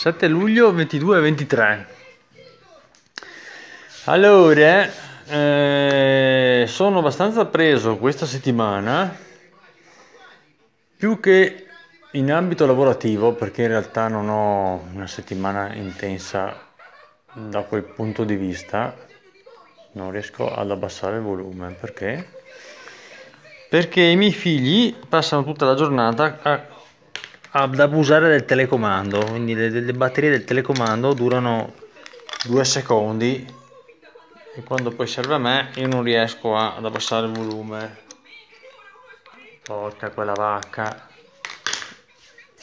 7 luglio 22 e 23. Allora, eh, sono abbastanza preso questa settimana, più che in ambito lavorativo, perché in realtà non ho una settimana intensa da quel punto di vista, non riesco ad abbassare il volume, perché? Perché i miei figli passano tutta la giornata a ad abusare del telecomando quindi le, le, batterie del telecomando durano due secondi e quando poi serve a me io non riesco a, ad abbassare il volume. Porca quella vacca.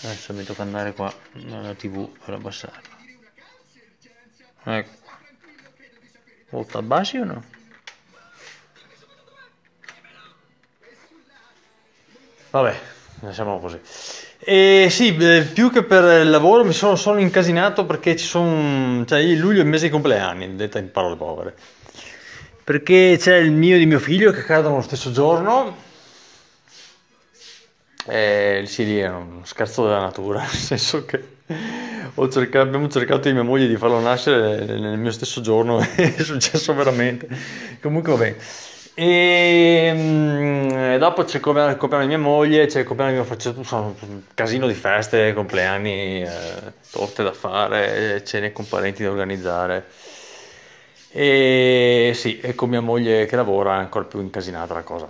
Adesso mi tocca andare qua nella tv per abbassarla. Ecco. Volta abbassi o no? vabbè lasciamo così e sì, più che per il lavoro mi sono solo incasinato perché ci sono, cioè luglio è il mese di compleanni, detta in parole povere. Perché c'è il mio e di mio figlio che cadono lo stesso giorno. E sì, lì è un scherzo della natura, nel senso che cercato, abbiamo cercato di mia moglie di farlo nascere nel mio stesso giorno e è successo veramente. Comunque va bene. E, mm, dopo c'è il compleanno di mia moglie, c'è il compleanno di mio fratello, un casino di feste, compleanni, eh, torte da fare, cene con parenti da organizzare. E sì, e con mia moglie che lavora è ancora più incasinata la cosa.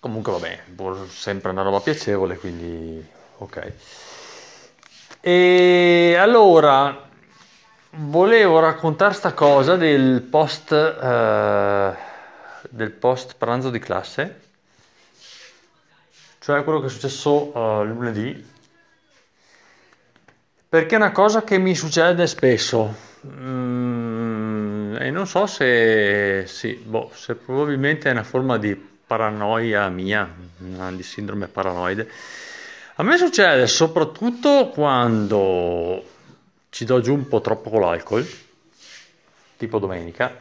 Comunque vabbè, sempre una roba piacevole, quindi ok. E allora, volevo raccontare sta cosa del post, eh, del post pranzo di classe, cioè quello che è successo uh, lunedì, perché è una cosa che mi succede spesso. Mm, e non so se, sì, boh, se probabilmente è una forma di paranoia mia, di sindrome paranoide. A me succede soprattutto quando ci do giù un po' troppo con l'alcol, tipo domenica,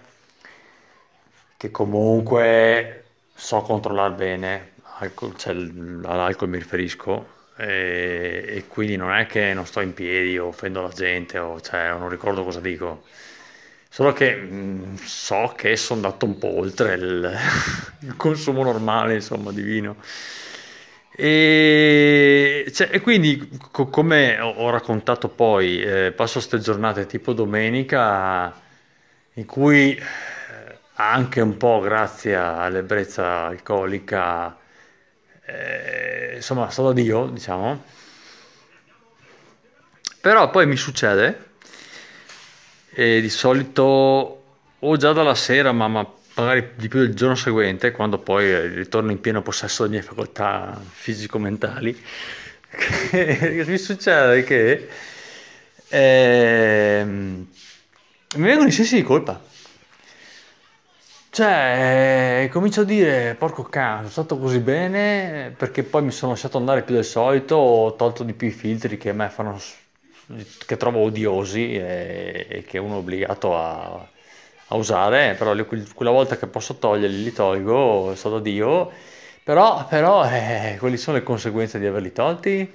che comunque so controllare bene, alcol, cioè all'alcol mi riferisco, e, e, quindi non è che non sto in piedi o offendo la gente o cioè, non ricordo cosa dico. Solo che mh, mm, so che sono andato un po' oltre il, il consumo normale, insomma, di vino. E, cioè, e quindi, co- come ho, raccontato poi, eh, passo queste giornate tipo domenica in cui eh, anche un po' grazie all'ebbrezza alcolica, eh, insomma, da Dio, diciamo. Però poi mi succede, e di solito o già dalla sera, ma, ma magari di più il giorno seguente, quando poi ritorno in pieno possesso delle mie facoltà fisico-mentali, mi succede che eh, mi vengono i sensi di colpa. Cioè, eh, comincio a dire, porco cazzo, sono stato così bene perché poi mi sono lasciato andare più del solito, ho tolto di più i filtri che a me fanno, che trovo odiosi e, e che uno è obbligato a a usare, però quella volta che posso toglierli li tolgo, so da Dio, però, però eh, quali sono le conseguenze di averli tolti?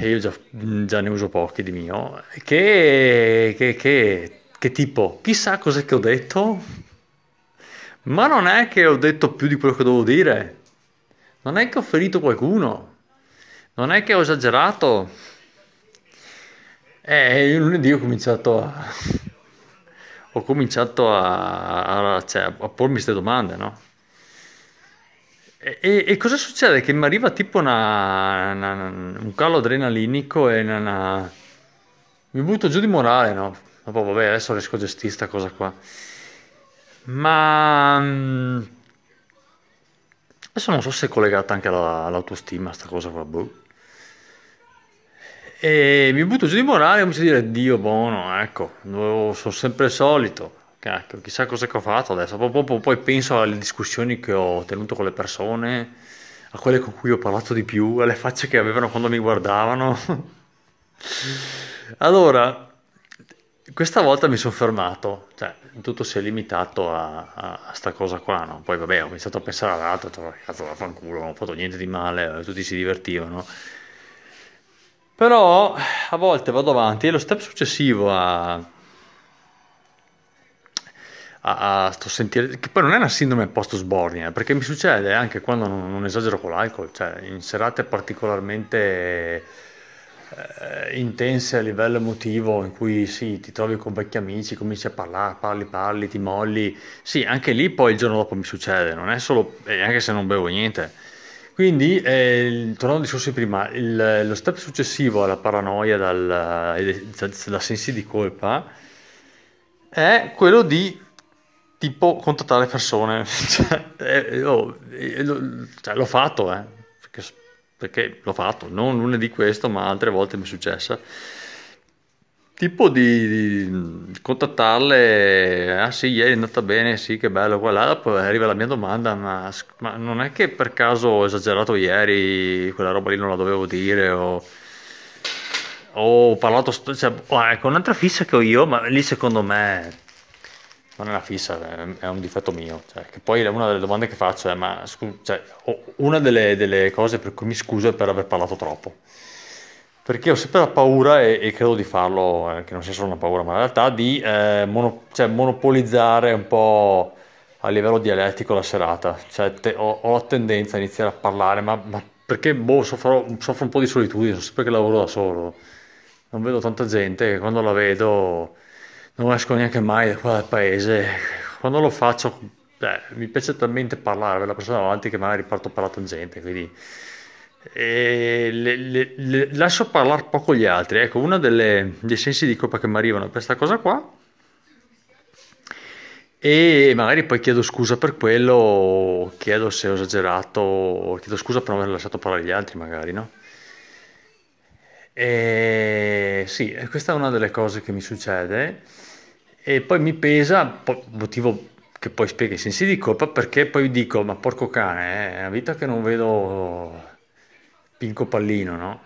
Io già, già, ne uso pochi di mio, che, che, che, che tipo, chissà cos'è che ho detto, ma non è che ho detto più di quello che dovevo dire, non è che ho ferito qualcuno, non è che ho esagerato. E io lunedì ho cominciato a ho cominciato a, a, cioè, a pormi queste domande, no? E, e, cosa succede? Che mi arriva tipo una, una, un calo adrenalinico e una, mi butto giù di morale, no? Dopo, vabbè, adesso riesco a gestire questa cosa qua. Ma mm, adesso non so se è collegata anche alla, all'autostima, sta cosa qua, boh. E mi butto giù di morale e comincio a dire, Dio buono, ecco, sono sempre il solito. Cacchio, chissà cosa che ho fatto adesso. Poi, penso alle discussioni che ho tenuto con le persone, a quelle con cui ho parlato di più, alle facce che avevano quando mi guardavano. allora, questa volta mi sono fermato, cioè tutto si è limitato a, a, a sta cosa qua, no? Poi vabbè, ho iniziato a pensare all'altro, ho detto, cazzo, vaffanculo, non ho fatto niente di male, tutti si divertivano. Però a volte vado avanti e lo step successivo a, a, a sto sentire, che poi non è una sindrome post-sbornia, perché mi succede anche quando non, non esagero con l'alcol, cioè in serate particolarmente eh, intense a livello emotivo in cui sì, ti trovi con vecchi amici, cominci a parlare, parli, parli, ti molli. Sì, anche lì poi il giorno dopo mi succede, non è solo, eh, anche se non bevo niente. Quindi, eh, tornando al discorso di prima, il- lo step successivo alla paranoia dal, eh, da, da sensi di colpa è quello di tipo contattare persone. Cioè, eh, oh, eh, lo- cioè, l'ho fatto, eh, perché, perché l'ho fatto, non lunedì questo, ma altre volte mi è successa. Tipo di, di contattarle, ah sì, ieri è andata bene, sì, che bello, qua là, poi arriva la mia domanda, ma, ma non è che per caso ho esagerato ieri, quella roba lì non la dovevo dire, o, ho parlato, cioè, ecco, un'altra fissa che ho io, ma lì secondo me non è una fissa, è, un difetto mio, cioè, che poi una delle domande che faccio è, ma scu- cioè, una delle, delle cose per cui mi scuso è per aver parlato troppo. Perché ho sempre la paura, e, e credo di farlo, eh, che non sia solo una paura, ma in realtà di eh, mono- cioè, monopolizzare un po' a livello dialettico la serata. Cioè, te- ho, ho la tendenza a iniziare a parlare, ma, ma perché boh, soffro, soffro un po' di solitudine, so sempre che lavoro da solo. Non vedo tanta gente, che quando la vedo non esco neanche mai da qua dal paese. Quando lo faccio, eh, mi piace talmente parlare per la persona davanti che magari parto per la tangente, quindi e le- le- le- lascio parlare poco gli altri. Ecco, uno delle- dei sensi di colpa che mi arrivano per questa cosa qua, e magari poi chiedo scusa per quello, chiedo se ho esagerato, chiedo scusa per non aver lasciato parlare gli altri, magari, no? E sì, questa è una delle cose che mi succede. E poi mi pesa, motivo che poi spiega i sensi di colpa, perché poi dico, ma porco cane, eh, è una vita che non vedo Pinco Pallino, no?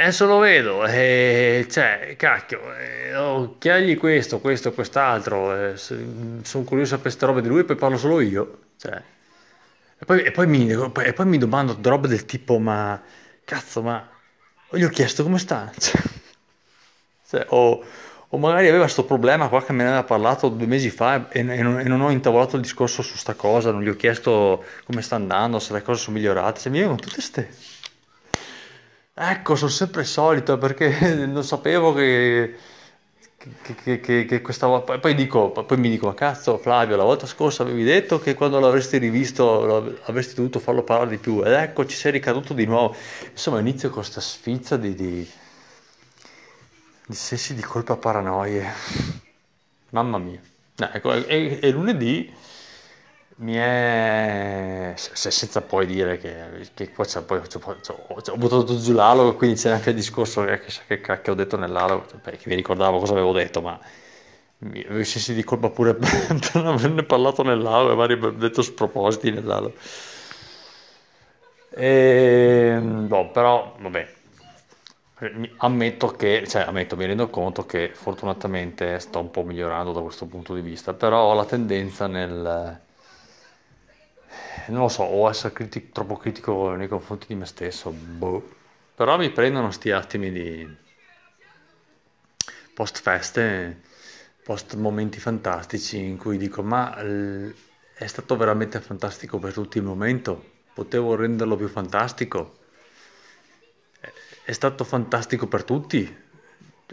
Adesso lo vedo, e cioè, cacchio, eh, oh, questo, questo, quest'altro, sono curioso per queste robe di lui e poi parlo solo io, cioè. E poi, e poi mi, e poi mi domando robe del tipo, ma cazzo, ma gli ho chiesto come sta? Cioè, cioè, o, o magari aveva questo problema qua che me ne aveva parlato due mesi fa e, e non, e non ho intavolato il discorso su sta cosa, non gli ho chiesto come sta andando, se le cose sono migliorate, cioè, mi vengono tutte ste... Ecco, sono sempre il solito perché non sapevo che, che, che, che- questa volta... Poi dico, poi mi dico, ma cazzo Flavio, la volta scorsa avevi detto che quando l'avresti rivisto avresti dovuto farlo parlare di più ed ecco ci sei ricaduto di nuovo. Insomma, inizio con questa sfilza di, di, di sensi di colpa paranoie. Mamma mia. No, ecco, e, e lunedì mi è... se- senza poi dire che, che poi, c'è, poi c'è- c'è- ho, ho buttato giù l'alogo, quindi c'è anche il discorso che, che, che cacchio ho detto nell'alogo, cioè, beh, che mi ricordavo cosa avevo detto, ma avevo i sensi di colpa pure per non averne parlato nell'alogo e magari detto spropositi nell'alogo. E, boh, però, vabbè, ammetto che, cioè, ammetto, mi rendo conto che fortunatamente sto un po' migliorando da questo punto di vista, però ho la tendenza nel non lo so, o essere criti- troppo critico nei confronti di me stesso, boh. Però mi prendono sti attimi di post feste, post momenti fantastici in cui dico, ma è stato veramente fantastico per tutti il momento? Potevo renderlo più fantastico? È stato fantastico per tutti?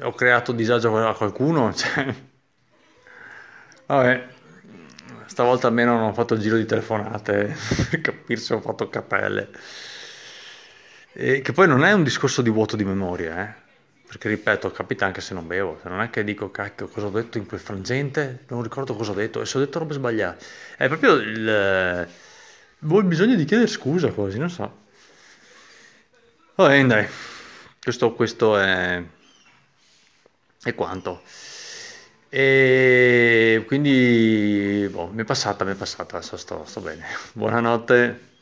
Ho creato disagio a qualcuno? Cioè, vabbè, stavolta almeno non ho fatto il giro di telefonate per capire se ho fatto cappelle. E che poi non è un discorso di vuoto di memoria, eh. Perché ripeto, capita anche se non bevo, se non è che dico cacchio cosa ho detto in quel frangente, non ricordo cosa ho detto e se ho detto robe sbagliate. È proprio il, boh, il bisogno di chiedere scusa quasi, non so. Va bene, dai, questo, questo è, è quanto. E quindi, boh, mi è passata, mi è passata, sto, sto bene. Buonanotte.